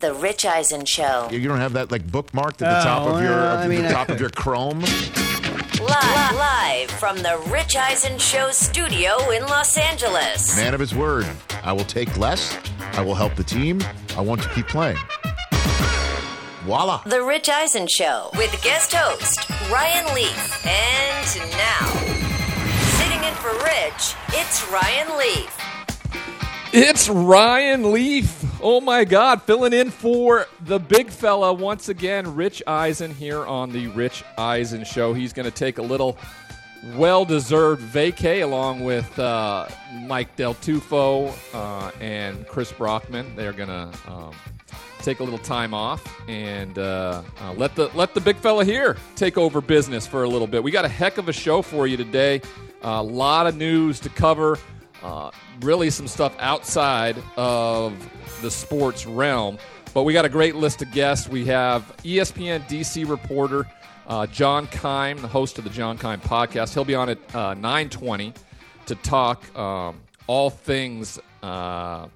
The Rich Eisen Show. You don't have that like bookmarked at the top of oh, your well, I mean, the I- top of your Chrome. Live, live from the Rich Eisen Show studio in Los Angeles. Man of his word. I will take less. I will help the team. I want to keep playing. Voila. The Rich Eisen Show with guest host Ryan Leaf. And now, sitting in for Rich, it's Ryan Leaf. It's Ryan Leaf. Oh my God, filling in for the big fella once again, Rich Eisen here on the Rich Eisen Show. He's going to take a little well-deserved vacay along with uh, Mike Del Tufo uh, and Chris Brockman. They're going to um, take a little time off and uh, uh, let the let the big fella here take over business for a little bit. We got a heck of a show for you today. A lot of news to cover. Uh, really, some stuff outside of the sports realm. But we got a great list of guests. We have ESPN DC reporter uh, John Keim, the host of the John Keim podcast. He'll be on at uh, 9:20 to talk um, all things uh,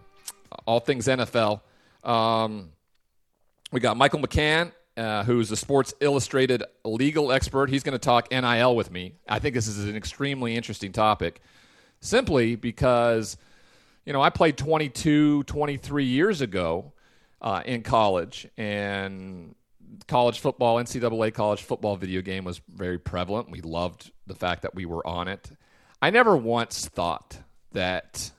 all things NFL. Um, we got Michael McCann, uh, who's a Sports Illustrated legal expert. He's going to talk NIL with me. I think this is an extremely interesting topic, simply because, you know, I played 22, 23 years ago uh, in college, and college football, NCAA college football video game was very prevalent. We loved the fact that we were on it. I never once thought that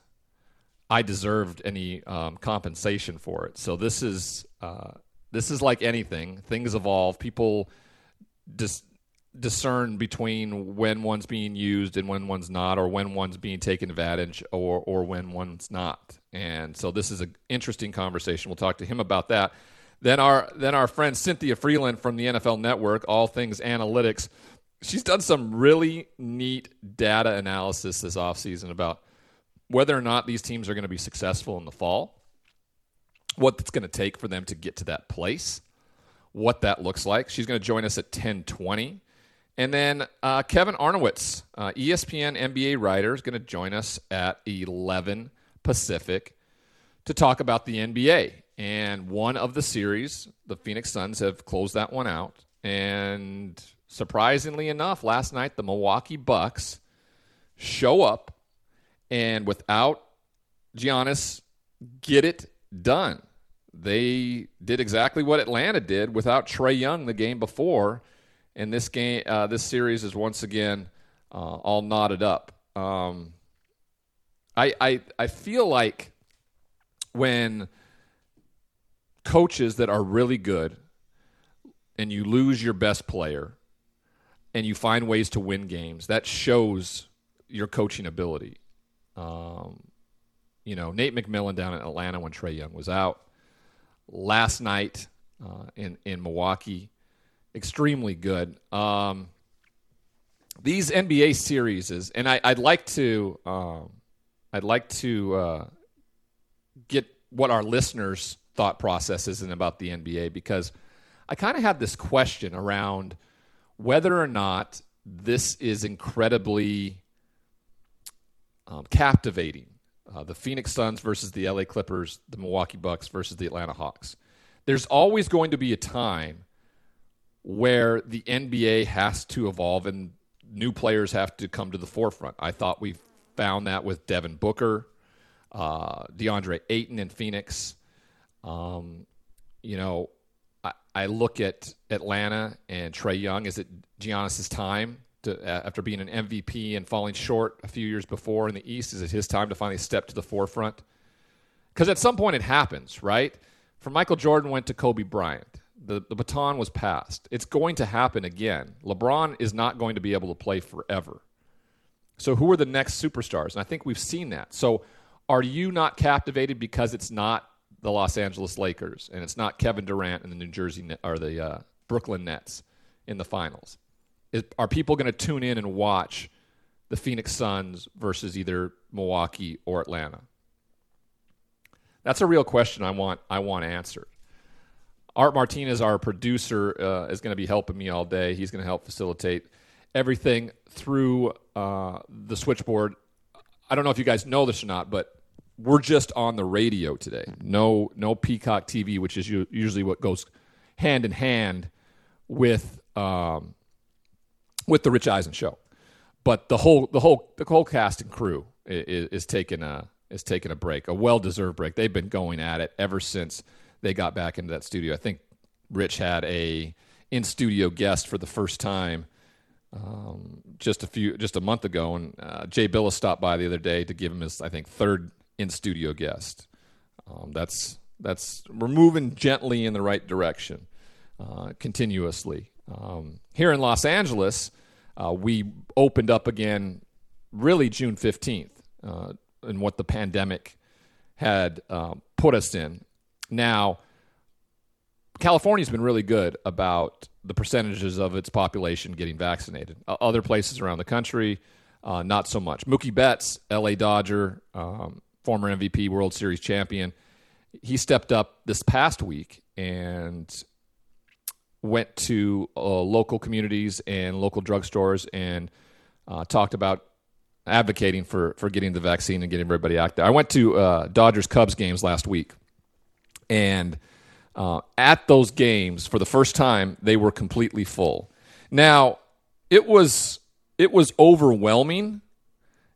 I deserved any um, compensation for it. So this is uh, this is like anything. Things evolve. People dis- discern between when one's being used and when one's not, or when one's being taken advantage, or or when one's not. And so this is an interesting conversation. We'll talk to him about that. Then our then our friend Cynthia Frelund from the NFL Network, all things analytics. She's done some really neat data analysis this offseason about whether or not these teams are going to be successful in the fall, what it's going to take for them to get to that place, what that looks like. She's going to join us at 1020. And then uh, Kevin Arnovitz, uh, ESPN NBA writer, is going to join us at 11 Pacific to talk about the NBA. And one of the series, the Phoenix Suns have closed that one out. And surprisingly enough, last night the Milwaukee Bucks show up and without Giannis, get it done. They did exactly what Atlanta did without Trae Young the game before, and this game, uh, this series is once again uh, all knotted up. Um, I, I I feel like when coaches that are really good and you lose your best player and you find ways to win games, that shows your coaching ability. Um, you know, Nate McMillan down in Atlanta when Trae Young was out. Last night uh, in in Milwaukee, extremely good. Um, these NBA series and I, I'd like to, um, I'd like to uh, get what our listeners' thought process is about the NBA because I kind of have this question around whether or not this is incredibly um, captivating. Uh, the Phoenix Suns versus the LA Clippers, the Milwaukee Bucks versus the Atlanta Hawks. There's always going to be a time where the NBA has to evolve and new players have to come to the forefront. I thought we found that with Devin Booker, uh, DeAndre Ayton in Phoenix. Um, you know, I, I look at Atlanta and Trae Young. Is it Giannis's time to, after being an MVP and falling short a few years before in the East? Is it his time to finally step to the forefront? Because at some point it happens, right? From Michael Jordan went to Kobe Bryant. The, the baton was passed. It's going to happen again. LeBron is not going to be able to play forever. So, who are the next superstars? And I think we've seen that. So, are you not captivated because it's not the Los Angeles Lakers and it's not Kevin Durant and the New Jersey or the uh, Brooklyn Nets in the finals? Is, are people going to tune in and watch the Phoenix Suns versus either Milwaukee or Atlanta? That's a real question I want I want answered. Art Martinez, our producer, uh, is going to be helping me all day. He's going to help facilitate everything through uh, the switchboard. I don't know if you guys know this or not, but we're just on the radio today. No, no Peacock TV, which is usually what goes hand in hand with um, with the Rich Eisen show. But the whole the whole the whole cast and crew is, is taking a is taking a break, a well deserved break. They've been going at it ever since they got back into that studio. I think Rich had a in studio guest for the first time um, just a few just a month ago, and uh, Jay Bilas stopped by the other day to give him his I think third in studio guest. Um, that's that's we're moving gently in the right direction, uh, continuously. Um, here in Los Angeles, uh, we opened up again, really June fifteenth, uh, and what the pandemic had um, put us in. Now, California's been really good about the percentages of its population getting vaccinated. Other places around the country, uh, not so much. Mookie Betts, L.A. Dodger, um, former MVP, World Series champion, he stepped up this past week and went to uh, local communities and local drugstores and uh, talked about advocating for for getting the vaccine and getting everybody out there. I went to uh, Dodgers Cubs games last week, and uh, at those games for the first time they were completely full. Now it was it was overwhelming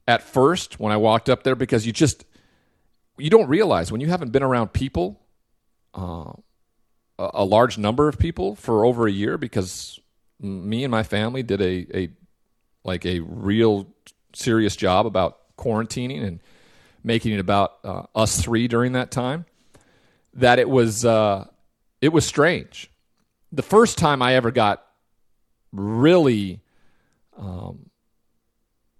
at first when I walked up there because you just you don't realize when you haven't been around people, uh, a, large number of people for over a year because me and my family did a, a like a real serious job about quarantining and making it about uh, us three during that time that it was uh, it was strange. The first time I ever got really um,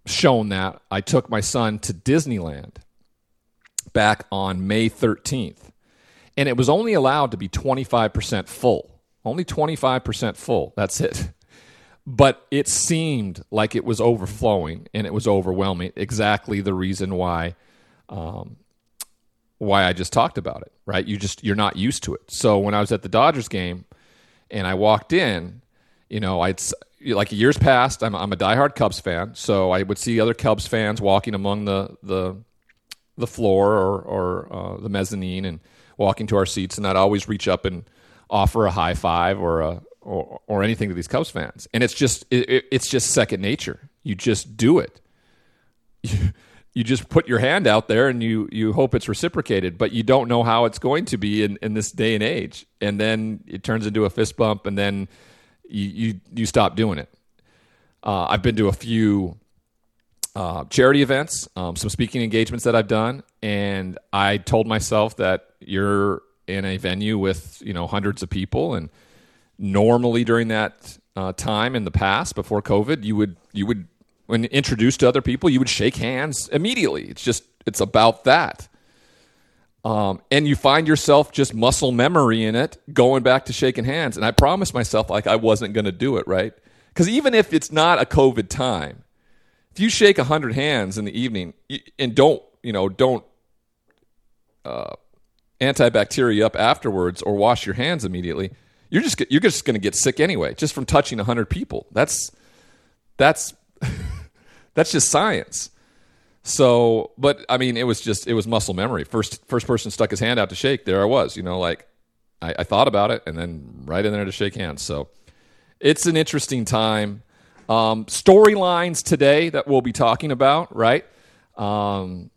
shown that, I took my son to Disneyland back on May 13th, and it was only allowed to be 25% full. Only 25% full. That's it but it seemed like it was overflowing and it was overwhelming. Exactly the reason why, um, why I just talked about it. Right? You just you're not used to it. So when I was at the Dodgers game, and I walked in, you know, I'd like years past. I'm I'm a diehard Cubs fan, so I would see other Cubs fans walking among the the the floor or or uh, the mezzanine and walking to our seats, and I'd always reach up and offer a high five or a or, or anything to these Cubs fans. And it's just it, it's just second nature. You just do it. You, just put your hand out there and you you hope it's reciprocated, but you don't know how it's going to be in, in this day and age. And then it turns into a fist bump, and then you you, you stop doing it. Uh, I've been to a few uh, charity events, um, some speaking engagements that I've done, and I told myself that you're in a venue with you know hundreds of people and normally during that uh, time in the past before COVID, you would you would when introduced to other people, you would shake hands immediately. It's just it's about that. Um, and you find yourself just muscle memory in it, going back to shaking hands. And I promised myself like I wasn't going to do it, right? Because even if it's not a COVID time, if you shake a hundred hands in the evening and don't, you know, don't uh, antibacteria up afterwards or wash your hands immediately, you're just you're just going to get sick anyway, just from touching hundred people. That's that's that's just science. So, but I mean, it was just it was muscle memory. First first person stuck his hand out to shake. There I was, you know, like I, I thought about it and then right in there to shake hands. So, it's an interesting time. Um, storylines today that we'll be talking about, right? Um,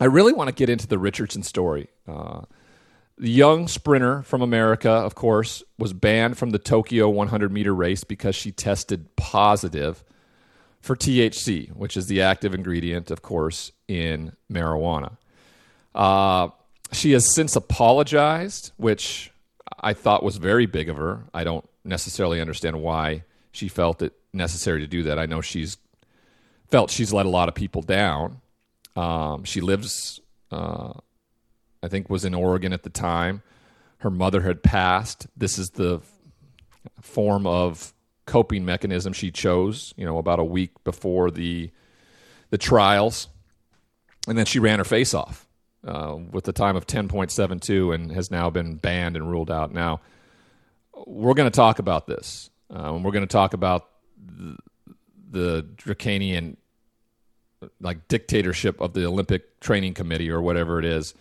I really want to get into the Richardson story. Uh, The young sprinter from America, of course, was banned from the Tokyo 100 meter race because she tested positive for THC, which is the active ingredient, of course, in marijuana. Uh, she has since apologized, which I thought was very big of her. I don't necessarily understand why she felt it necessary to do that. I know she's felt she's let a lot of people down. Um, she lives, uh, I think, was in Oregon at the time. Her mother had passed. This is the form of coping mechanism she chose. You know, about a week before the the trials, and then she ran her face off uh, with the time of ten point seven two, and has now been banned and ruled out. Now, we're going to talk about this. Um, we're going to talk about the, the draconian like dictatorship of the Olympic Training Committee or whatever it is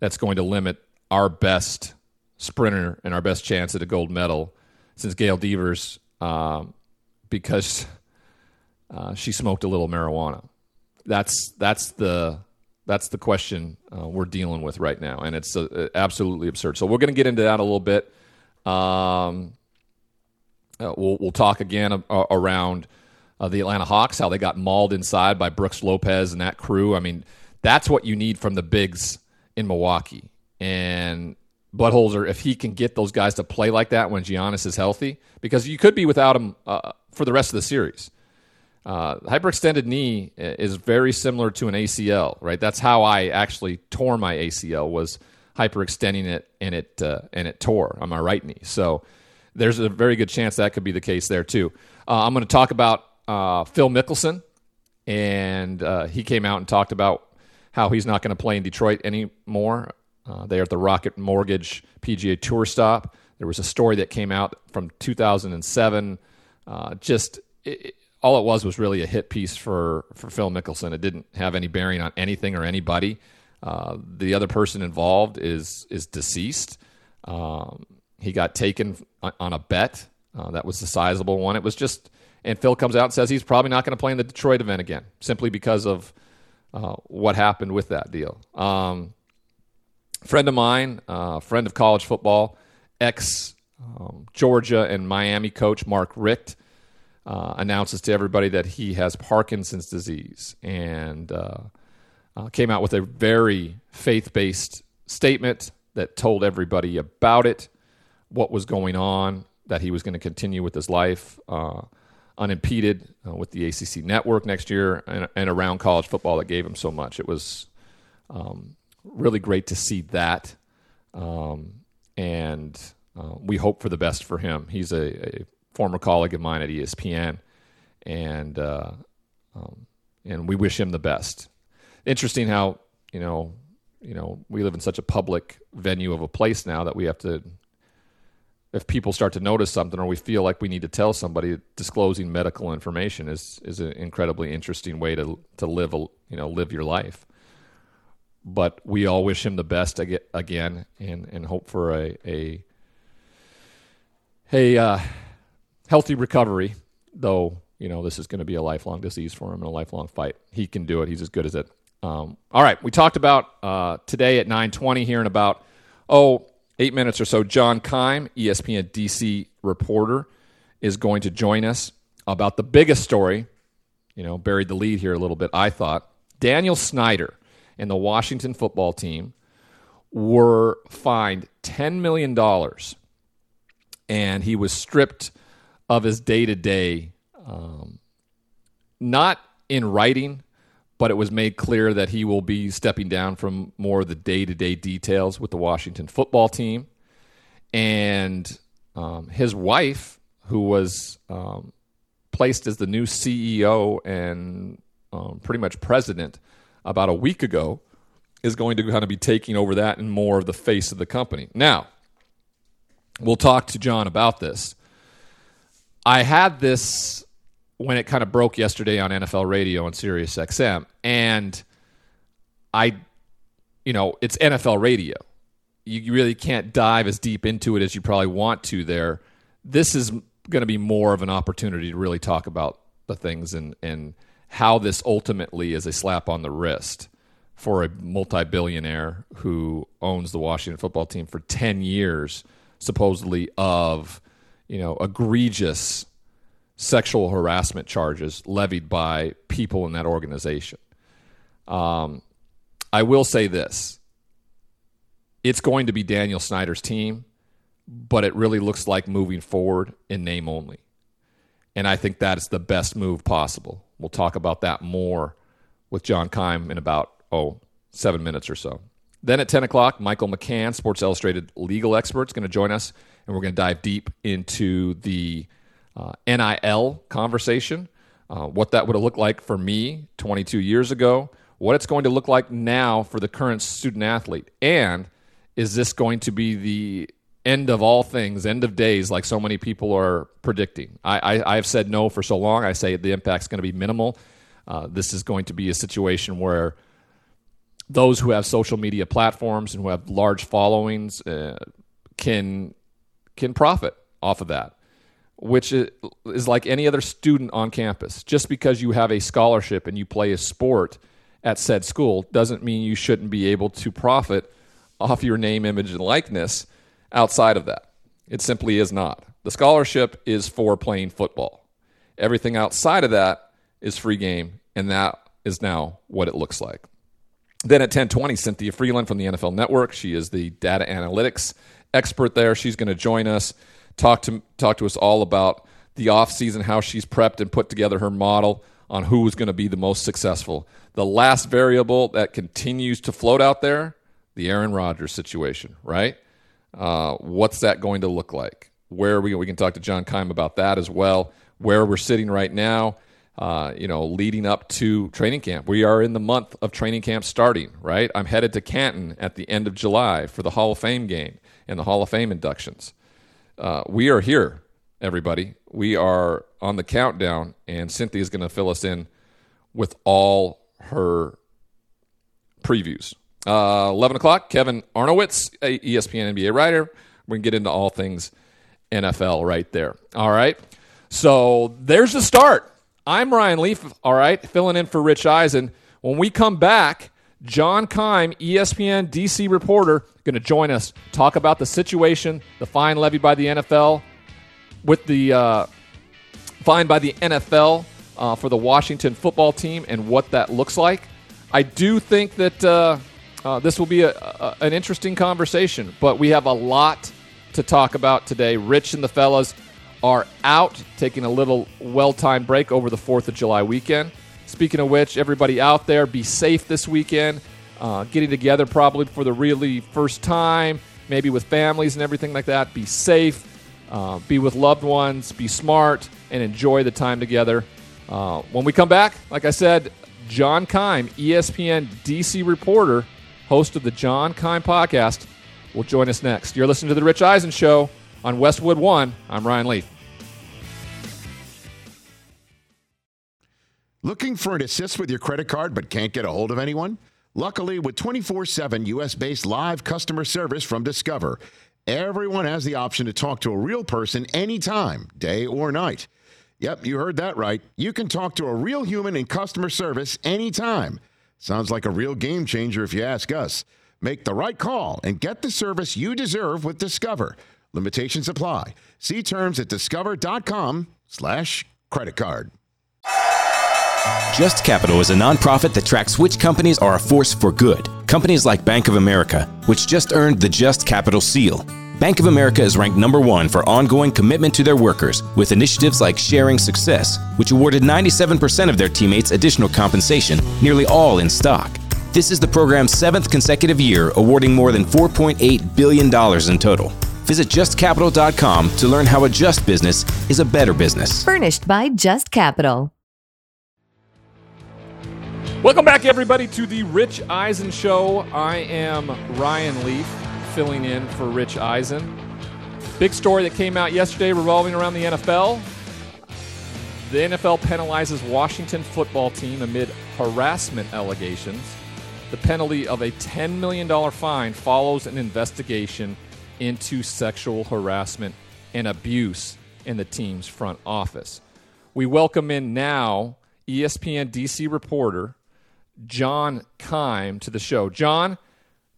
that's going to limit our best sprinter and our best chance at a gold medal since Gail Devers um, because uh, she smoked a little marijuana. That's that's the that's the question uh, we're dealing with right now, and it's uh, absolutely absurd. So we're going to get into that a little bit. Um, uh, we'll we'll talk again around uh, the Atlanta Hawks, how they got mauled inside by Brooks Lopez and that crew. I mean, that's what you need from the bigs in Milwaukee. And Budenholzer, if he can get those guys to play like that when Giannis is healthy, because you could be without him uh, for the rest of the series. Uh, hyperextended knee is very similar to an ACL, right? That's how I actually tore my ACL was hyperextending it and it uh, and it tore on my right knee. So there's a very good chance that could be the case there too. Uh, I'm going to talk about uh, Phil Mickelson, and uh, he came out and talked about how he's not going to play in Detroit anymore. Uh, they are at the Rocket Mortgage PGA Tour stop. There was a story that came out from 2007. Uh, just it, all it was was really a hit piece for for Phil Mickelson. It didn't have any bearing on anything or anybody. Uh, the other person involved is is deceased. Um, he got taken on a bet uh, that was a sizable one. It was just and Phil comes out and says he's probably not going to play in the Detroit event again, simply because of uh, what happened with that deal. Um, friend of mine, uh, friend of college football, ex um, Georgia and Miami coach Mark Richt uh, announces to everybody that he has Parkinson's disease and uh, uh, came out with a very faith based statement that told everybody about it, what was going on, that he was going to continue with his life. Uh, unimpeded uh, with the ACC network next year and, and, around college football that gave him so much. It was um, really great to see that. Um, and uh, we hope for the best for him. He's a, a former colleague of mine at ESPN, and uh, um, and we wish him the best. Interesting how you know you know we live in such a public venue of a place now that we have to if people start to notice something or we feel like we need to tell somebody, disclosing medical information is is an incredibly interesting way to to live a, you know live your life. But we all wish him the best again, and and hope for a a a uh, healthy recovery. Though you know this is going to be a lifelong disease for him and a lifelong fight. He can do it. He's as good as it. Um, all right, we talked about uh, today at nine twenty here in about oh eight minutes or so, John Keim, ESPN DC reporter, is going to join us about the biggest story. You know, buried the lead here a little bit, I thought. Daniel Snyder and the Washington football team were fined $10 million and he was stripped of his day to day, not in writing, but it was made clear that he will be stepping down from more of the day to day details with the Washington football team. And um, his wife, who was um, placed as the new CEO and um, pretty much president about a week ago, is going to kind of be taking over that and more of the face of the company. Now, we'll talk to John about this. I had this when it kind of broke yesterday on NFL radio and Sirius XM. And I, you know, it's NFL radio. You really can't dive as deep into it as you probably want to there. This is going to be more of an opportunity to really talk about the things and, and how this ultimately is a slap on the wrist for a multi-billionaire who owns the Washington football team for 10 years supposedly of you know egregious sexual harassment charges levied by people in that organization. Um, I will say this: it's going to be Daniel Snyder's team, but it really looks like moving forward in name only, and I think that is the best move possible. We'll talk about that more with John Keim in about oh seven minutes or so. Then at 10 o'clock, Michael McCann, Sports Illustrated legal expert, is going to join us, and we're going to dive deep into the uh, NIL conversation, uh, what that would have looked like for me 22 years ago, what it's going to look like now for the current student athlete, and is this going to be the end of all things, end of days, like so many people are predicting? I, I, have said no for so long. I say the impact's going to be minimal. Uh, this is going to be a situation where those who have social media platforms and who have large followings uh, can can profit off of that which is like any other student on campus. Just because you have a scholarship and you play a sport at said school doesn't mean you shouldn't be able to profit off your name, image, and likeness outside of that. It simply is not. The scholarship is for playing football. Everything outside of that is free game, and that is now what it looks like. Then at 10:20, Cynthia Frelund from the NFL Network. She is the data analytics expert there. She's going to join us, talk to talk to us all about the offseason, how she's prepped and put together her model on who is going to be the most successful. The last variable that continues to float out there, the Aaron Rodgers situation, right? Uh, what's that going to look like? Where we we can talk to John Keim about that as well. Where we're sitting right now, uh, you know, leading up to training camp. We are in the month of training camp starting, right? I'm headed to Canton at the end of July for the Hall of Fame game and the Hall of Fame inductions. Uh, we are here, everybody. We are on the countdown, and Cynthia is going to fill us in with all her previews. Uh, 11 o'clock, Kevin Arnovitz, ESPN NBA writer. We can get into all things NFL right there. All right. So there's the start. I'm Ryan Leaf, all right, filling in for Rich Eisen. When we come back, John Keim, ESPN DC reporter, going to join us, talk about the situation, the fine levied by the NFL, with the uh, fine by the NFL uh, for the Washington football team and what that looks like. I do think that uh, uh this will be a, a, an interesting conversation, but we have a lot to talk about today. Rich and the fellas are out, taking a little well timed break over the 4th of July weekend. Speaking of which, everybody out there, be safe this weekend. Uh, getting together probably for the really first time, maybe with families and everything like that. Be safe, uh, be with loved ones, be smart, and enjoy the time together. Uh, when we come back, like I said, John Keim, ESPN DC reporter, host of the John Keim podcast, will join us next. You're listening to The Rich Eisen Show on Westwood One. I'm Ryan Leaf. Looking for an assist with your credit card but can't get a hold of anyone? Luckily, with 24 7 US based live customer service from Discover, everyone has the option to talk to a real person anytime, day or night. Yep, you heard that right. You can talk to a real human in customer service anytime. Sounds like a real game changer if you ask us. Make the right call and get the service you deserve with Discover. Limitations apply. See terms at discover.com slash credit card. Just Capital is a nonprofit that tracks which companies are a force for good. Companies like Bank of America, which just earned the Just Capital seal. Bank of America is ranked number one for ongoing commitment to their workers with initiatives like Sharing Success, which awarded 97% of their teammates additional compensation, nearly all in stock. This is the program's seventh consecutive year, awarding more than $4.8 billion in total. Visit justcapital.com to learn how a just business is a better business. Furnished by Just Capital. Welcome back, everybody, to the Rich Eisen Show. I am Ryan Leaf, filling in for Rich Eisen. Big story that came out yesterday revolving around the NFL. The NFL penalizes Washington football team amid harassment allegations. The penalty of a $10 million fine follows an investigation into sexual harassment and abuse in the team's front office. We welcome in now ESPN DC reporter John Keim to the show. John,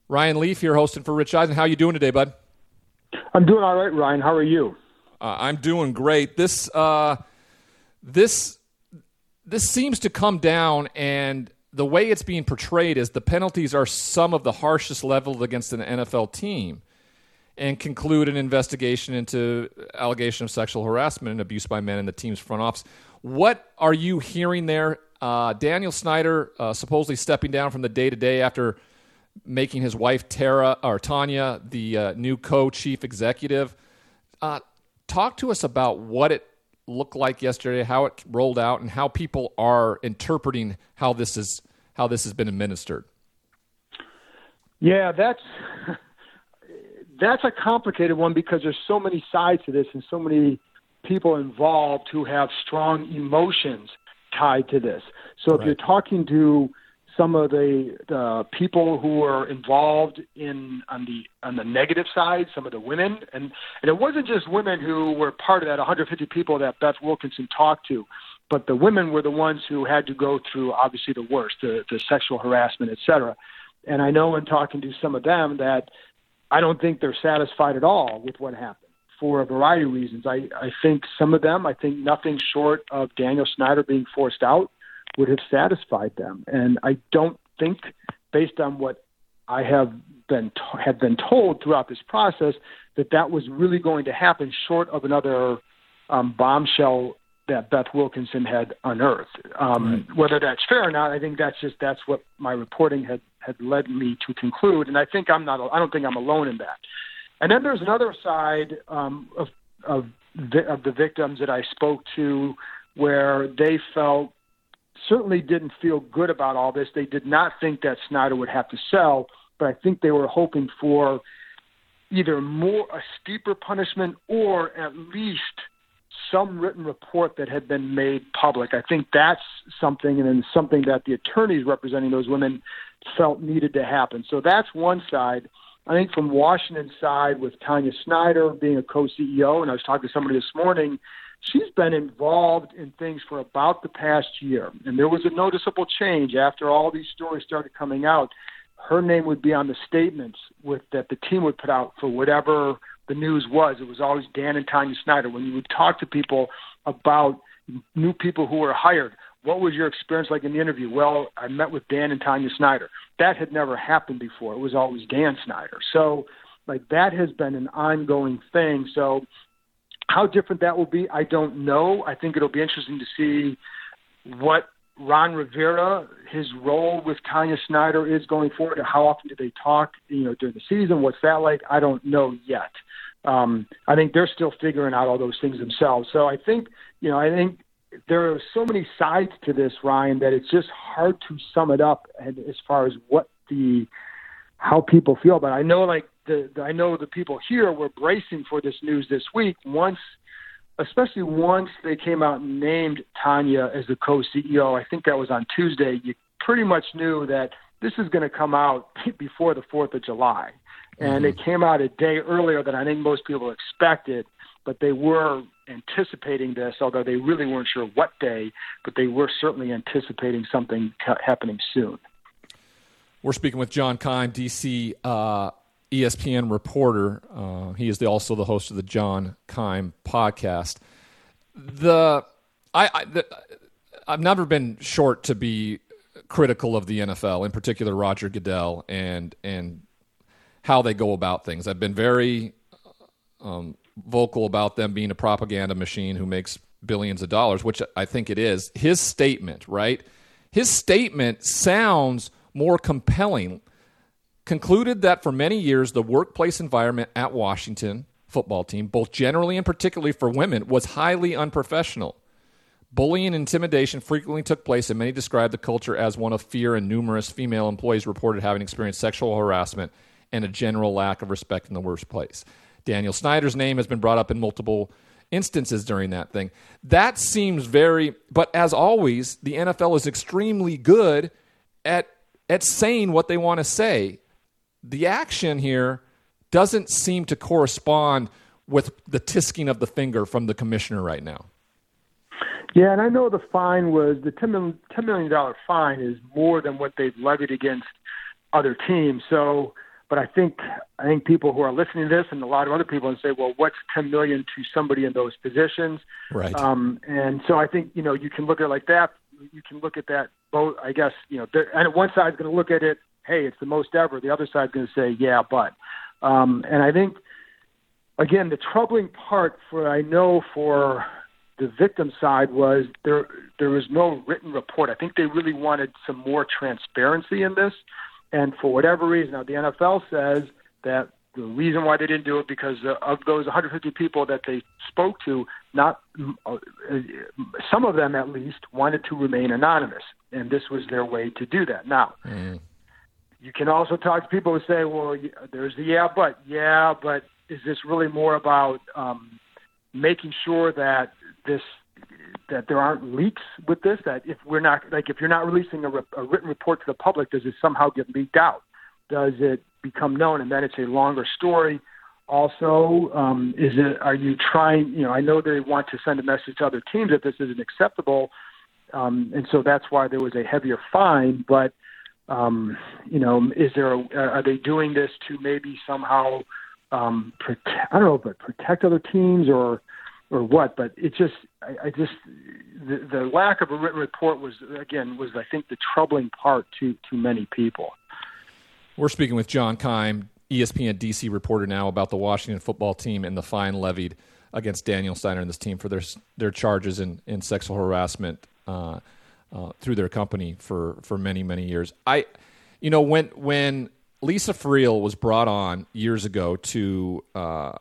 Ryan Leaf here hosting for Rich Eisen. How you doing today, bud? I'm doing all right, Ryan. How are you? Uh, I'm doing great. This uh, this this seems to come down, and the way it's being portrayed is the penalties are some of the harshest leveled against an NFL team, and conclude an investigation into allegation of sexual harassment and abuse by men in the team's front office. What are you hearing there? Uh, Daniel Snyder uh, supposedly stepping down from the day to day after making his wife Tara or Tanya the uh, new co-chief executive. Uh, talk to us about what it looked like yesterday, how it rolled out, and how people are interpreting how this is how this has been administered. Yeah, that's that's a complicated one because there's so many sides to this and so many people involved who have strong emotions tied to this. So if right. you're talking to some of the, the people who were involved in on the on the negative side, some of the women, and and it wasn't just women who were part of that 150 people that Beth Wilkinson talked to, but the women were the ones who had to go through obviously the worst, the, the sexual harassment, et cetera. And I know in talking to some of them that I don't think they're satisfied at all with what happened for a variety of reasons. I, I think some of them, I think nothing short of Daniel Snyder being forced out would have satisfied them. And I don't think, based on what I have been have been told throughout this process, that that was really going to happen, short of another um, bombshell that Beth Wilkinson had unearthed. Um, right. Whether that's fair or not, I think that's just that's what my reporting had had led me to conclude, and I think I'm not. I don't think I'm alone in that. And then there's another side um, of of the, of the victims that I spoke to, where they felt certainly didn't feel good about all this. They did not think that Snyder would have to sell, but I think they were hoping for either more a steeper punishment or at least some written report that had been made public. I think that's something, and then something that the attorneys representing those women felt needed to happen. So that's one side. I think from Washington's side, with Tanya Snyder being a co-CEO, and I was talking to somebody this morning she's been involved in things for about the past year. And there was a noticeable change after all these stories started coming out. Her name would be on the statements with that the team would put out for whatever the news was. It was always Dan and Tanya Snyder. When you would talk to people about new people who were hired, what was your experience like in the interview? Well, I met with Dan and Tanya Snyder. That had never happened before. It was always Dan Snyder. So, like that has been an ongoing thing. So how different that will be, I don't know. I think it'll be interesting to see what Ron Rivera, his role with Tanya Snyder is going forward. How often do they talk, you know, during the season? What's that like? I don't know yet. Um, I think they're still figuring out all those things themselves. So I think, you know, I think there are so many sides to this, Ryan, that it's just hard to sum it up as far as what the how people feel about. I know, like the, the I know the people here were bracing for this news this week. Once, especially once they came out and named Tanya as the co-CEO, I think that was on Tuesday. You pretty much knew that this is going to come out before the Fourth of July, and mm-hmm. it came out a day earlier than I think most people expected. But they were anticipating this, although they really weren't sure what day. But they were certainly anticipating something happening soon. We're speaking with John Keim, DC uh, ESPN reporter. Uh, he is the, also the host of the John Keim podcast. The I, I the, I've never been short to be critical of the NFL, in particular Roger Goodell and and how they go about things. I've been very um, vocal about them being a propaganda machine who makes billions of dollars, which I think it is. His statement, right? His statement sounds more compelling concluded that for many years the workplace environment at Washington football team, both generally and particularly for women, was highly unprofessional. Bullying and intimidation frequently took place, and many described the culture as one of fear, and numerous female employees reported having experienced sexual harassment and a general lack of respect in the workplace. Daniel Snyder's name has been brought up in multiple instances during that thing. That seems very, but as always, the NFL is extremely good at at saying what they want to say the action here doesn't seem to correspond with the tisking of the finger from the commissioner right now. Yeah, and I know the fine was the $10 million fine is more than what they've levied against other teams. So, but I think I think people who are listening to this and a lot of other people and say, well, what's ten million to somebody in those positions? Right. Um, and so I think you know you can look at it like that. You can look at that both. I guess you know, and one side's going to look at it, hey, it's the most ever. The other side's going to say, yeah, but. Um, and I think again, the troubling part for I know for the victim side was there there was no written report. I think they really wanted some more transparency in this, and for whatever reason, now the NFL says that the reason why they didn't do it because of those 150 people that they spoke to, not uh, some of them at least wanted to remain anonymous, and this was their way to do that. Now. Mm. You can also talk to people who say, "Well, there's the yeah, but yeah, but is this really more about um, making sure that this that there aren't leaks with this? That if we're not like if you're not releasing a, re- a written report to the public, does it somehow get leaked out? Does it become known and then it's a longer story? Also, um, is it are you trying? You know, I know they want to send a message to other teams that this isn't acceptable, um, and so that's why there was a heavier fine. But um, you know, is there a, are they doing this to maybe somehow um, protect, I don't know, but protect other teams or or what. But it just, I, I just, the, the lack of a written report was again was I think the troubling part to to many people. We're speaking with John Keim, ESPN DC reporter now about the Washington football team and the fine levied against Daniel Steiner and this team for their their charges in, in sexual harassment uh, uh, through their company for for many many years. I, you know, when when Lisa Friel was brought on years ago to uh,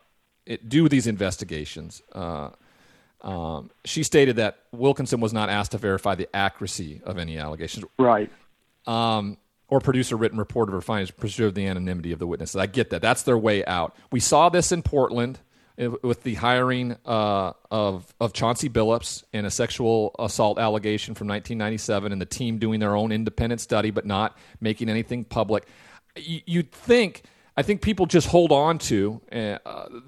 it, do these investigations. Uh, um, she stated that Wilkinson was not asked to verify the accuracy of any allegations. Right. Um, or produce a written report of her findings, preserve the anonymity of the witnesses. I get that. That's their way out. We saw this in Portland with the hiring uh, of of Chauncey Billups in a sexual assault allegation from 1997, and the team doing their own independent study, but not making anything public you'd think I think people just hold on to uh,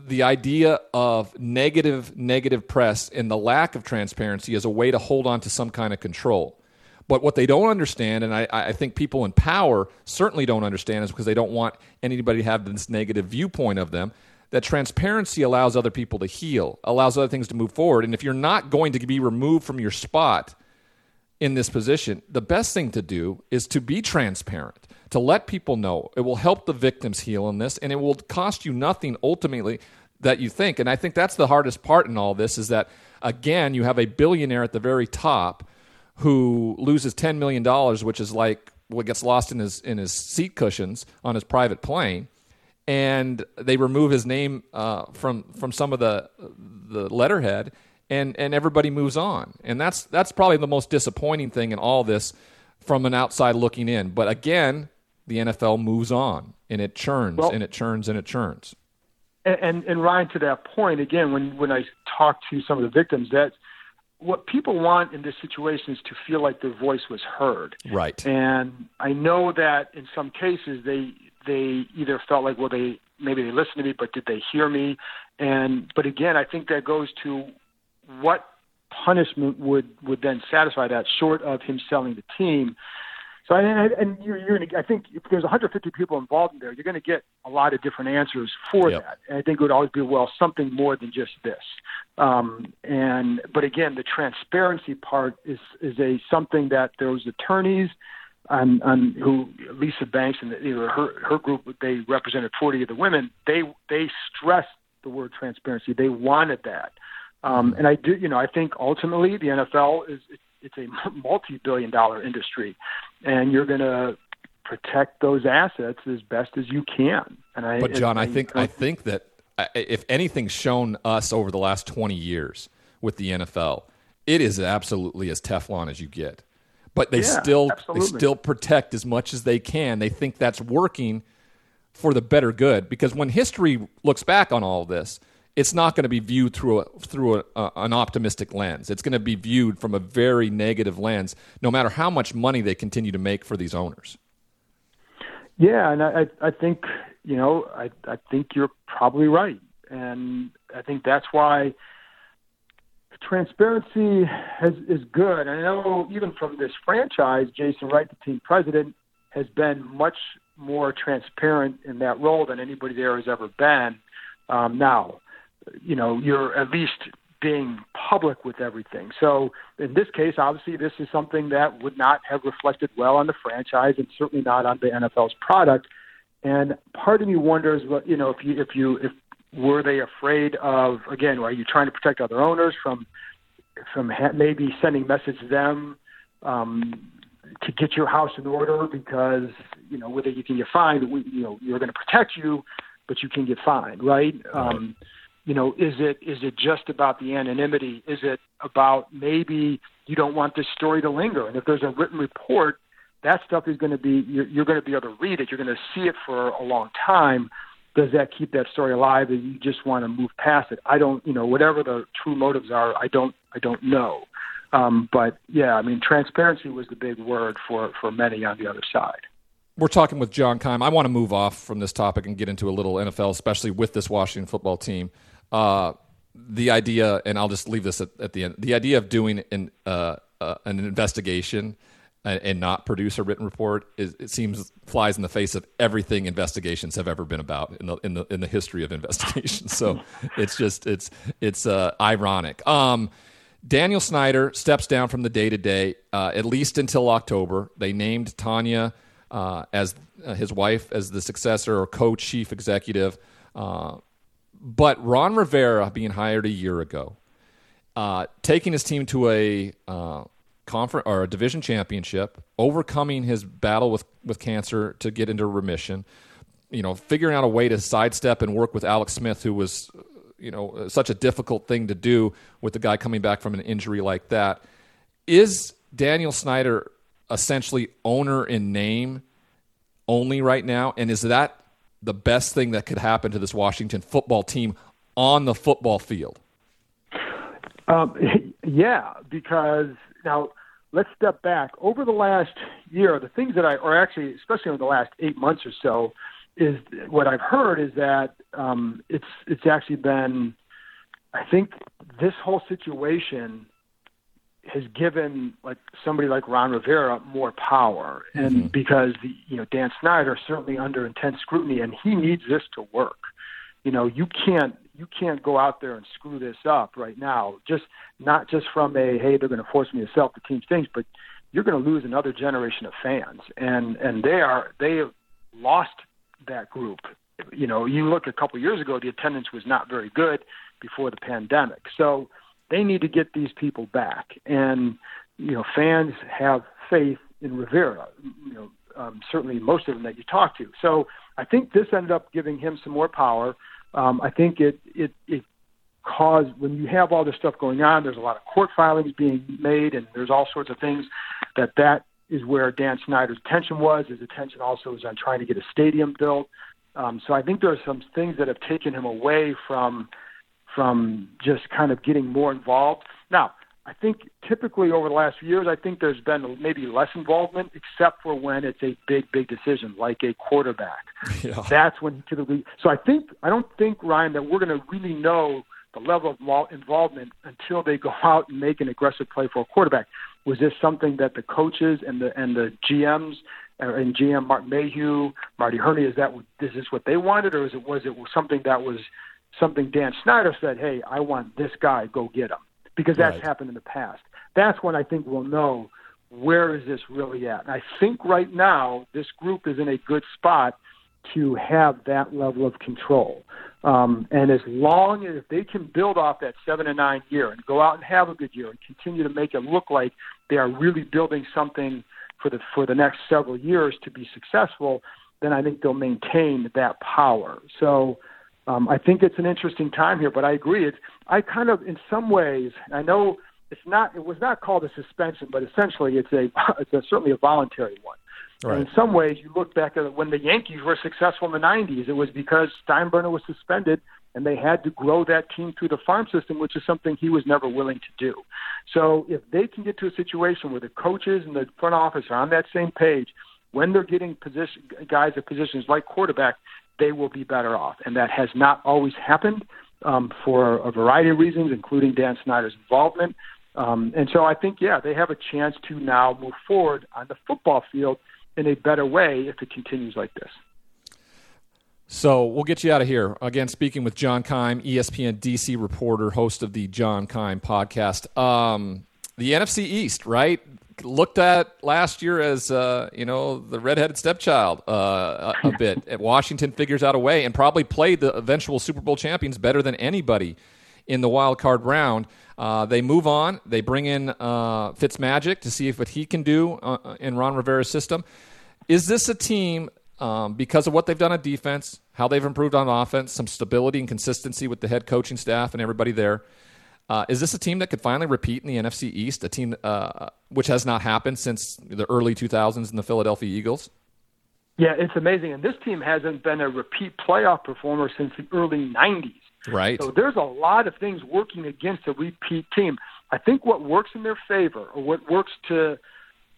the idea of negative negative press and the lack of transparency as a way to hold on to some kind of control. But what they don't understand, and I, I think people in power certainly don't understand, is because they don't want anybody to have this negative viewpoint of them. That transparency allows other people to heal, allows other things to move forward. And if you're not going to be removed from your spot in this position, the best thing to do is to be transparent to let people know. It will help the victims heal in this, and it will cost you nothing ultimately that you think. And I think that's the hardest part in all this is that, again, you have a billionaire at the very top who loses $10 million, which is like what gets lost in his, in his seat cushions on his private plane. And they remove his name uh, from, from some of the, the letterhead, and, and everybody moves on. And that's, that's probably the most disappointing thing in all this from an outside looking in. But again, the NFL moves on and it churns well, and it churns and it churns. And, and, and Ryan, to that point, again, when when I talk to some of the victims, that what people want in this situation is to feel like their voice was heard. Right. And I know that in some cases they they either felt like, well, they maybe they listened to me, but did they hear me? And but again, I think that goes to what punishment would would then satisfy that, short of him selling the team. So and, and you're, you're gonna, I think if there's 150 people involved in there, you're going to get a lot of different answers for yep. that. And I think it would always be well something more than just this. Um, and but again, the transparency part is is a something that those attorneys and, and who Lisa Banks and the, her her group they represented 40 of the women. They they stressed the word transparency. They wanted that. Um, and I do, you know, I think ultimately the NFL is it's a multi-billion-dollar industry, and you're going to protect those assets as best as you can. And I, but John, I, I think I think that uh, if anything's shown us over the last 20 years with the NFL, it is absolutely as Teflon as you get. But they yeah, still absolutely. they still protect as much as they can. They think that's working for the better good because when history looks back on all this, it's not going to be viewed through a, through a, an optimistic lens. It's going to be viewed from a very negative lens, no matter how much money they continue to make for these owners. Yeah, and I, I think you know I, I think you're probably right, and I think that's why transparency has, is good. I know even from this franchise, Jason Wright, the team president, has been much more transparent in that role than anybody there has ever been. Um, now, you know, you're at least being public with everything. So in this case, obviously, this is something that would not have reflected well on the franchise and certainly not on the NFL's product. And part of me wonders, you know, if you if you if were they afraid of again? Are you trying to protect other owners from from ha- maybe sending message to them um, to get your house in order because you know whether you can get fined, we, you know you're going to protect you, but you can get fined, right? right. Um, you know, is it is it just about the anonymity? Is it about maybe you don't want this story to linger? And if there's a written report, that stuff is going to be you're, you're going to be able to read it. You're going to see it for a long time does that keep that story alive and you just want to move past it? I don't you know whatever the true motives are i don't i don't know. Um, but yeah i mean transparency was the big word for for many on the other side. We're talking with john keim. I want to move off from this topic and get into a little nfl especially with this washington football team. Uh, the idea and i'll just leave this at, at the end the idea of doing an, uh, uh, an investigation and, and not produce a written report is, it seems flies in the face of everything investigations have ever been about in the in the in the history of investigations. So it's just it's it's uh, ironic. Um, Daniel Snyder steps down from the day to day at least until October. They named Tanya uh, as uh, his wife as the successor or co-chief executive. Uh, but Ron Rivera being hired a year ago, uh, taking his team to a uh, conference or a division championship, overcoming his battle with, with cancer to get into remission, you know, figuring out a way to sidestep and work with Alex Smith, who was, you know, such a difficult thing to do with the guy coming back from an injury like that. Is Daniel Snyder essentially owner in name only right now? And is that the best thing that could happen to this Washington football team on the football field? Um, yeah, because now let's step back. Over the last year, the things that I, or actually, especially over the last eight months or so, is what I've heard is that um, it's it's actually been. I think this whole situation has given like somebody like Ron Rivera more power, and mm-hmm. because the, you know Dan Snyder is certainly under intense scrutiny, and he needs this to work. You know, you can't you can't go out there and screw this up right now. Just not just from a hey, they're going to force me to sell the team things, but you're going to lose another generation of fans, and and they are they have lost that group. You know, you look a couple years ago, the attendance was not very good before the pandemic, so they need to get these people back, and you know, fans have faith in Rivera. You know, um, certainly most of them that you talk to. So I think this ended up giving him some more power um, I think it it it caused when you have all this stuff going on. There's a lot of court filings being made, and there's all sorts of things that that is where Dan Snyder's attention was. His attention also was on trying to get a stadium built. Um, so I think there are some things that have taken him away from from just kind of getting more involved. Now, I think typically over the last few years, I think there's been maybe less involvement, except for when it's a big, big decision, like a quarterback. Yeah. That's when he typically. So I think I don't think Ryan that we're going to really know the level of involvement until they go out and make an aggressive play for a quarterback. Was this something that the coaches and the and the GMs and GM Martin Mayhew, Marty Hurney, is that is this what they wanted, or is it was it something that was something Dan Snyder said? Hey, I want this guy. Go get him because that's right. happened in the past. That's when I think we'll know where is this really at. And I think right now this group is in a good spot to have that level of control. Um, and as long as they can build off that seven and nine year and go out and have a good year and continue to make it look like they are really building something for the for the next several years to be successful, then I think they'll maintain that power. So um, I think it's an interesting time here, but I agree. It's I kind of, in some ways, I know it's not. It was not called a suspension, but essentially, it's a it's a, certainly a voluntary one. Right. And in some ways, you look back at when the Yankees were successful in the '90s. It was because Steinbrenner was suspended, and they had to grow that team through the farm system, which is something he was never willing to do. So, if they can get to a situation where the coaches and the front office are on that same page, when they're getting position guys at positions like quarterback, they will be better off. And that has not always happened. um, for a variety of reasons, including Dan Snyder's involvement. Um, and so I think, yeah, they have a chance to now move forward on the football field in a better way if it continues like this. So we'll get you out of here. Again, speaking with John Keim, ESPN DC reporter, host of the John Keim podcast. Um, the NFC East, right? Looked at last year as uh, you know the redheaded stepchild uh, a, a bit. Washington figures out a way and probably played the eventual Super Bowl champions better than anybody in the wild card round. Uh, they move on. They bring in uh, Fitzmagic to see if what he can do uh, in Ron Rivera's system. Is this a team um, because of what they've done on defense, how they've improved on offense, some stability and consistency with the head coaching staff and everybody there. Uh, is this a team that could finally repeat in the NFC East, a team uh, which has not happened since the early 2000s in the Philadelphia Eagles? Yeah, it's amazing. And this team hasn't been a repeat playoff performer since the early 90s. Right. So there's a lot of things working against a repeat team. I think what works in their favor, or what works to,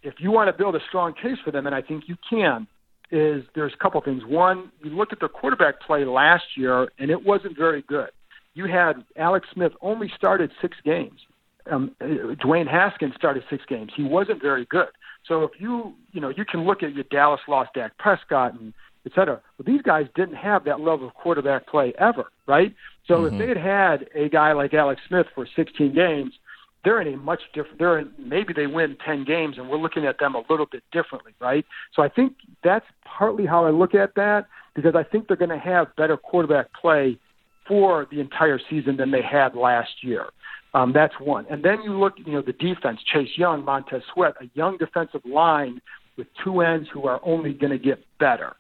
if you want to build a strong case for them, and I think you can, is there's a couple things. One, you look at their quarterback play last year, and it wasn't very good. You had Alex Smith only started six games. Um, Dwayne Haskins started six games. He wasn't very good. So if you, you know, you can look at your Dallas lost Dak Prescott and et cetera. But these guys didn't have that level of quarterback play ever, right? So mm-hmm. if they had had a guy like Alex Smith for 16 games, they're in a much different. They're in, maybe they win 10 games, and we're looking at them a little bit differently, right? So I think that's partly how I look at that because I think they're going to have better quarterback play for the entire season than they had last year. Um, that's one. And then you look, you know, the defense: Chase Young, Montez Sweat, a young defensive line with two ends who are only going to get better.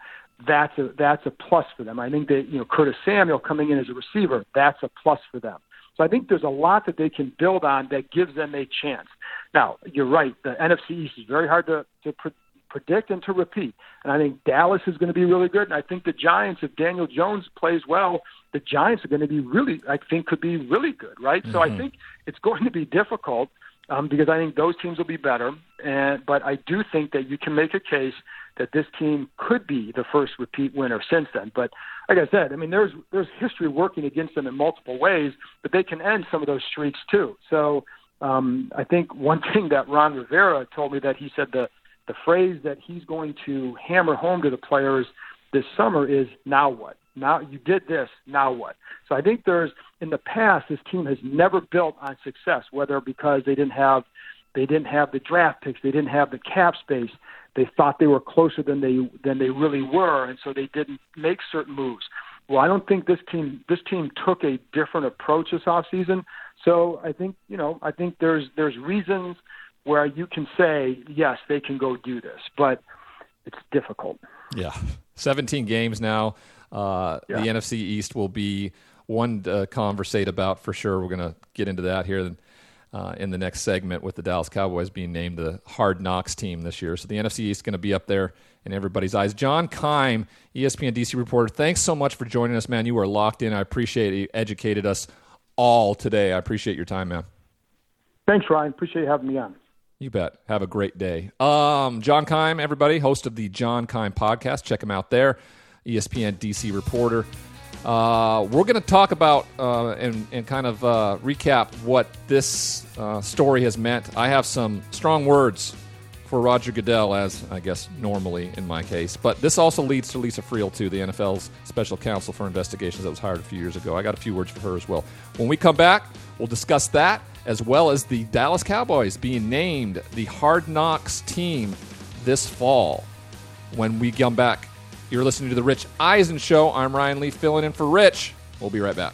That's a that's a plus for them. I think that you know Curtis Samuel coming in as a receiver, that's a plus for them. So I think there's a lot that they can build on that gives them a chance. Now, you're right. The NFC East is very hard to, to pre- predict and to repeat. And I think Dallas is going to be really good. And I think the Giants, if Daniel Jones plays well, the Giants are going to be really, I think, could be really good, right? Mm-hmm. So I mm-hmm. think it's going to be difficult um, because I think those teams will be better. And but I do think that you can make a case that this team could be the first repeat winner since then. But like I said, I mean, there's there's history working against them in multiple ways, but they can end some of those streaks too. So um, I think one thing that Ron Rivera told me that he said the the phrase that he's going to hammer home to the players this summer is now what? Now you did this, now what? So I think there's in the past this team has never built on success, whether because they didn't have they didn't have the draft picks, they didn't have the cap space, they thought they were closer than they than they really were, and so they didn't make certain moves. Well, I don't think this team this team took a different approach this offseason. So I think you know I think there's there's reasons where you can say yes they can go do this, but it's difficult. Yeah, 17 games now. Uh, yeah. The NFC East will be one to conversate about for sure. We're going to get into that here uh, in the next segment with the Dallas Cowboys being named the Hard Knocks team this year. So the NFC East is going to be up there in everybody's eyes. John Keim, ESPN DC reporter, thanks so much for joining us, man. You were locked in. I appreciate it. You educated us all today. I appreciate your time, man. Thanks, Ryan. Appreciate you having me on. You bet. Have a great day. Um, John Keim, everybody, host of the John Keim podcast. Check him out there. ESPN DC reporter. Uh, we're going to talk about uh, and, and, kind of uh, recap what this uh, story has meant. I have some strong words for Roger Goodell, as I guess normally in my case. But this also leads to Lisa Friel, too, the NFL's special counsel for investigations that was hired a few years ago. I got a few words for her as well. When we come back, we'll discuss that as well as the Dallas Cowboys being named the Hard Knocks team this fall. When we come back, you're listening to The Rich Eisen Show. I'm Ryan Leaf, filling in for Rich. We'll be right back.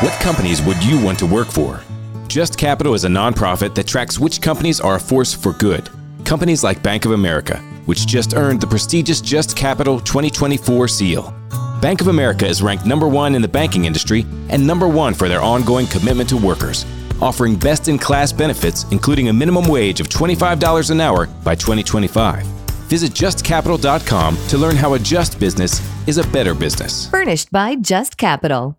What companies would you want to work for? Just Capital is a nonprofit that tracks which companies are a force for good. Companies like Bank of America, which just earned the prestigious Just Capital 2024 seal. Bank of America is ranked number one in the banking industry and number one for their ongoing commitment to workers offering best in class benefits, including a minimum wage of $25 an hour by 2025. Visit justcapital.com to learn how a just business is a better business. Furnished by Just Capital.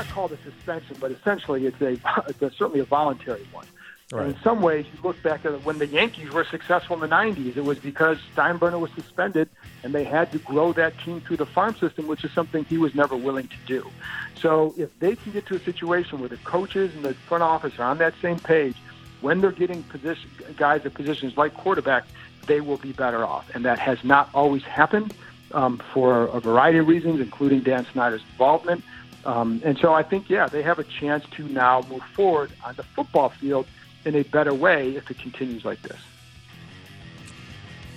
Not called a suspension, but essentially it's a it's a, certainly a voluntary one. Right. And in some ways, you look back at when the Yankees were successful in the '90s, it was because Steinbrenner was suspended, and they had to grow that team through the farm system, which is something he was never willing to do. So if they can get to a situation where the coaches and the front office are on that same page, when they're getting position, guys at positions like quarterback, they will be better off, and that has not always happened um, for a variety of reasons, including Dan Snyder's involvement. Um, and so I think, yeah, they have a chance to now move forward on the football field in a better way if it continues like this.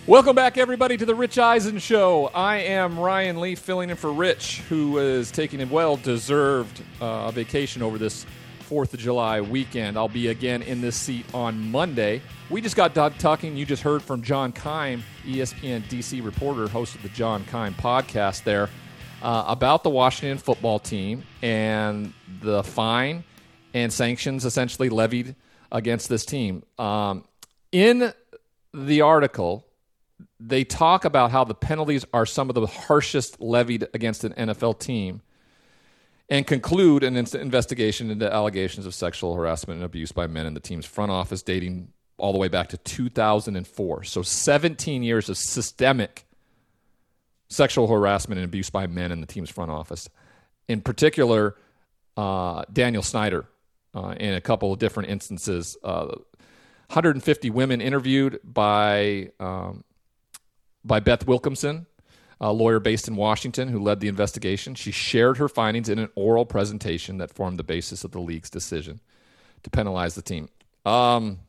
Welcome back, everybody, to the Rich Eisen Show. I am Ryan Leaf, filling in for Rich, who is taking a well deserved uh, vacation over this 4th of July weekend. I'll be again in this seat on Monday. We just got done talking. You just heard from John Keim, ESPN DC reporter, host of the John Keim podcast there uh, about the Washington football team and the fine and sanctions essentially levied against this team. Um, in the article, they talk about how the penalties are some of the harshest levied against an NFL team and conclude an investigation into allegations of sexual harassment and abuse by men in the team's front office dating all the way back to 2004. So 17 years of systemic sexual harassment and abuse by men in the team's front office. In particular, uh, Daniel Snyder, uh, in a couple of different instances. Uh, 150 women interviewed by um, by Beth Wilkinson, a lawyer based in Washington who led the investigation. She shared her findings in an oral presentation that formed the basis of the league's decision to penalize the team. Um,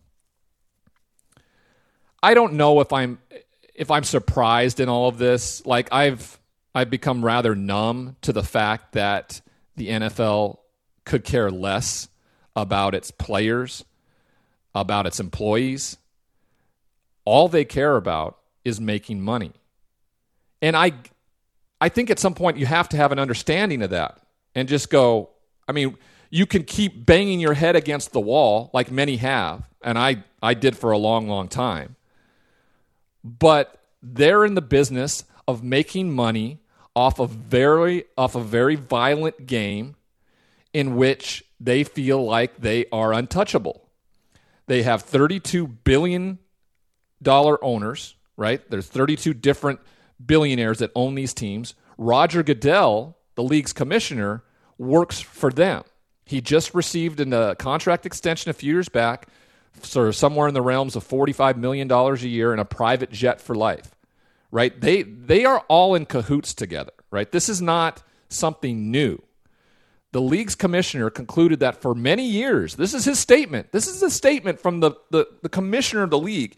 I don't know if I'm if I'm surprised in all of this, like I've I've become rather numb to the fact that the NFL could care less about its players, about its employees. All they care about is making money. And I I think at some point you have to have an understanding of that and just go, I mean, you can keep banging your head against the wall like many have, and I I did for a long long time but they're in the business of making money off a very off a very violent game in which they feel like they are untouchable. They have 32 billion dollar owners, right? There's 32 different billionaires that own these teams. Roger Goodell, the league's commissioner, works for them. He just received a uh, contract extension a few years back sort of somewhere in the realms of $45 million a year and a private jet for life, right? They, they are all in cahoots together, right? This is not something new. The league's commissioner concluded that for many years, this is his statement. This is a statement from the, the, the commissioner of the league.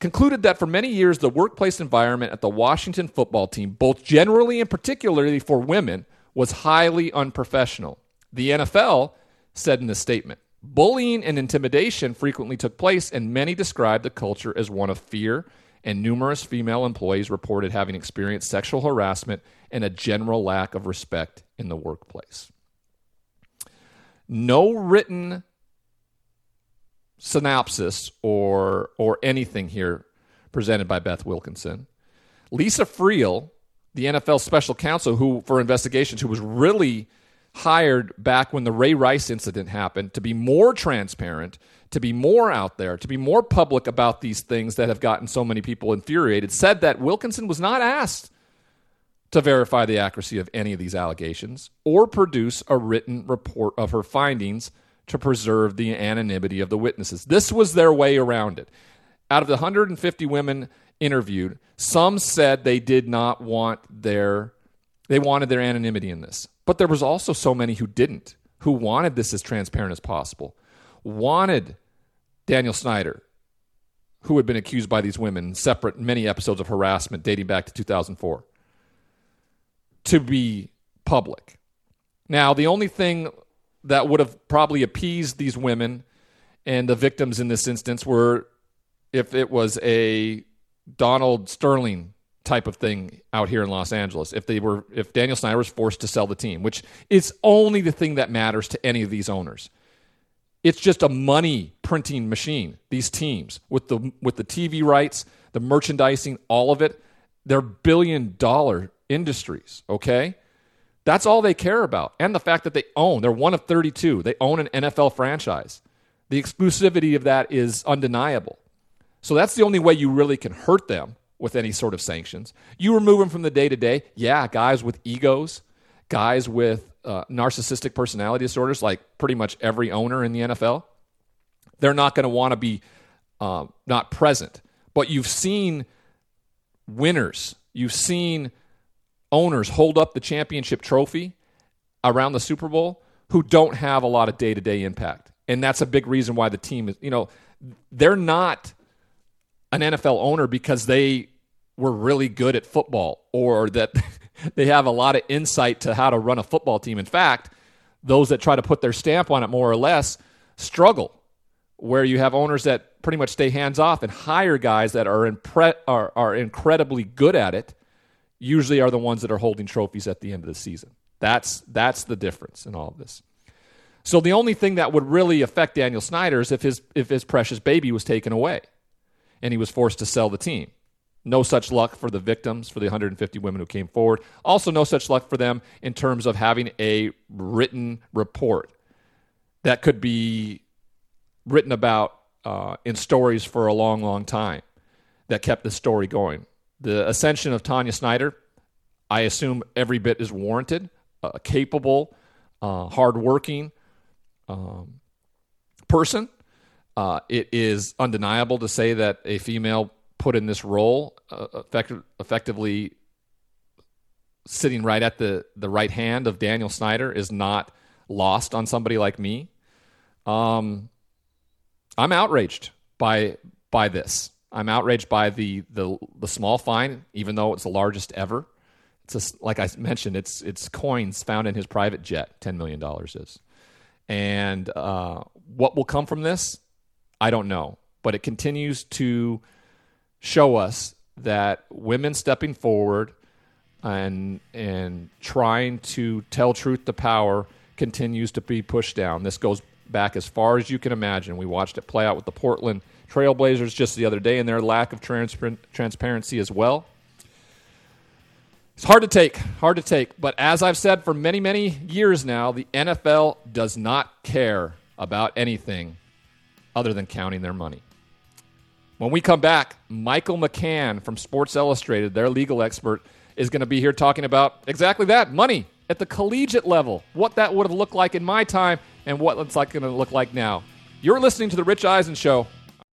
Concluded that for many years, the workplace environment at the Washington football team, both generally and particularly for women, was highly unprofessional. The NFL said in a statement Bullying and intimidation frequently took place, and many described the culture as one of fear, and numerous female employees reported having experienced sexual harassment and a general lack of respect in the workplace. No written synopsis or, or anything here presented by Beth Wilkinson. Lisa Friel, the NFL special counsel who for investigations, who was really hired back when the Ray Rice incident happened to be more transparent, to be more out there, to be more public about these things that have gotten so many people infuriated, said that Wilkinson was not asked to verify the accuracy of any of these allegations or produce a written report of her findings to preserve the anonymity of the witnesses. This was their way around it. Out of the 150 women interviewed, some said they did not want their they wanted their anonymity in this. But there was also so many who didn't, who wanted this as transparent as possible. Wanted Daniel Snyder, who had been accused by these women separate many episodes of harassment dating back to 2004, to be public. Now, the only thing that would have probably appeased these women and the victims in this instance were if it was a Donald Sterling type of thing out here in Los Angeles. If they were if Daniel Snyder was forced to sell the team, which is only the thing that matters to any of these owners. It's just a money printing machine. These teams with the with the TV rights, the merchandising, all of it, they're billion dollar industries, okay? That's all they care about. And the fact that they own, they're one of 32. They own an NFL franchise. The exclusivity of that is undeniable. So that's the only way you really can hurt them with any sort of sanctions. You remove them from the day to day. Yeah, guys with egos, guys with uh, narcissistic personality disorders, like pretty much every owner in the NFL, they're not going to want to be um, not present. But you've seen winners, you've seen owners hold up the championship trophy around the Super Bowl who don't have a lot of day to day impact. And that's a big reason why the team is, you know, they're not an NFL owner because they were really good at football or that they have a lot of insight to how to run a football team. In fact, those that try to put their stamp on it more or less struggle, where you have owners that pretty much stay hands off and hire guys that are, impre- are, are incredibly good at it, usually are the ones that are holding trophies at the end of the season. That's, that's the difference in all of this. So the only thing that would really affect Daniel Snyder is if his, if his precious baby was taken away and he was forced to sell the team. No such luck for the victims, for the 150 women who came forward. Also, no such luck for them in terms of having a written report that could be written about uh, in stories for a long, long time that kept the story going. The ascension of Tanya Snyder, I assume every bit is warranted, a capable, uh, hardworking um, person. Uh, it is undeniable to say that a female put in this role, uh, effect- effectively sitting right at the, the right hand of Daniel Snyder, is not lost on somebody like me. Um, I'm outraged by by this. I'm outraged by the the the small fine, even though it's the largest ever. It's just, like I mentioned, it's it's coins found in his private jet. Ten million dollars is, and uh, what will come from this, I don't know. But it continues to show us that women stepping forward and and trying to tell truth to power continues to be pushed down. This goes back as far as you can imagine. We watched it play out with the Portland Trailblazers just the other day and their lack of transparent, transparency as well. It's hard to take, hard to take. But as I've said for many, many years now, the NFL does not care about anything other than counting their money. When we come back, Michael McCann from Sports Illustrated, their legal expert, is going to be here talking about exactly that money at the collegiate level, what that would have looked like in my time, and what it's like going to look like now. You're listening to The Rich Eisen Show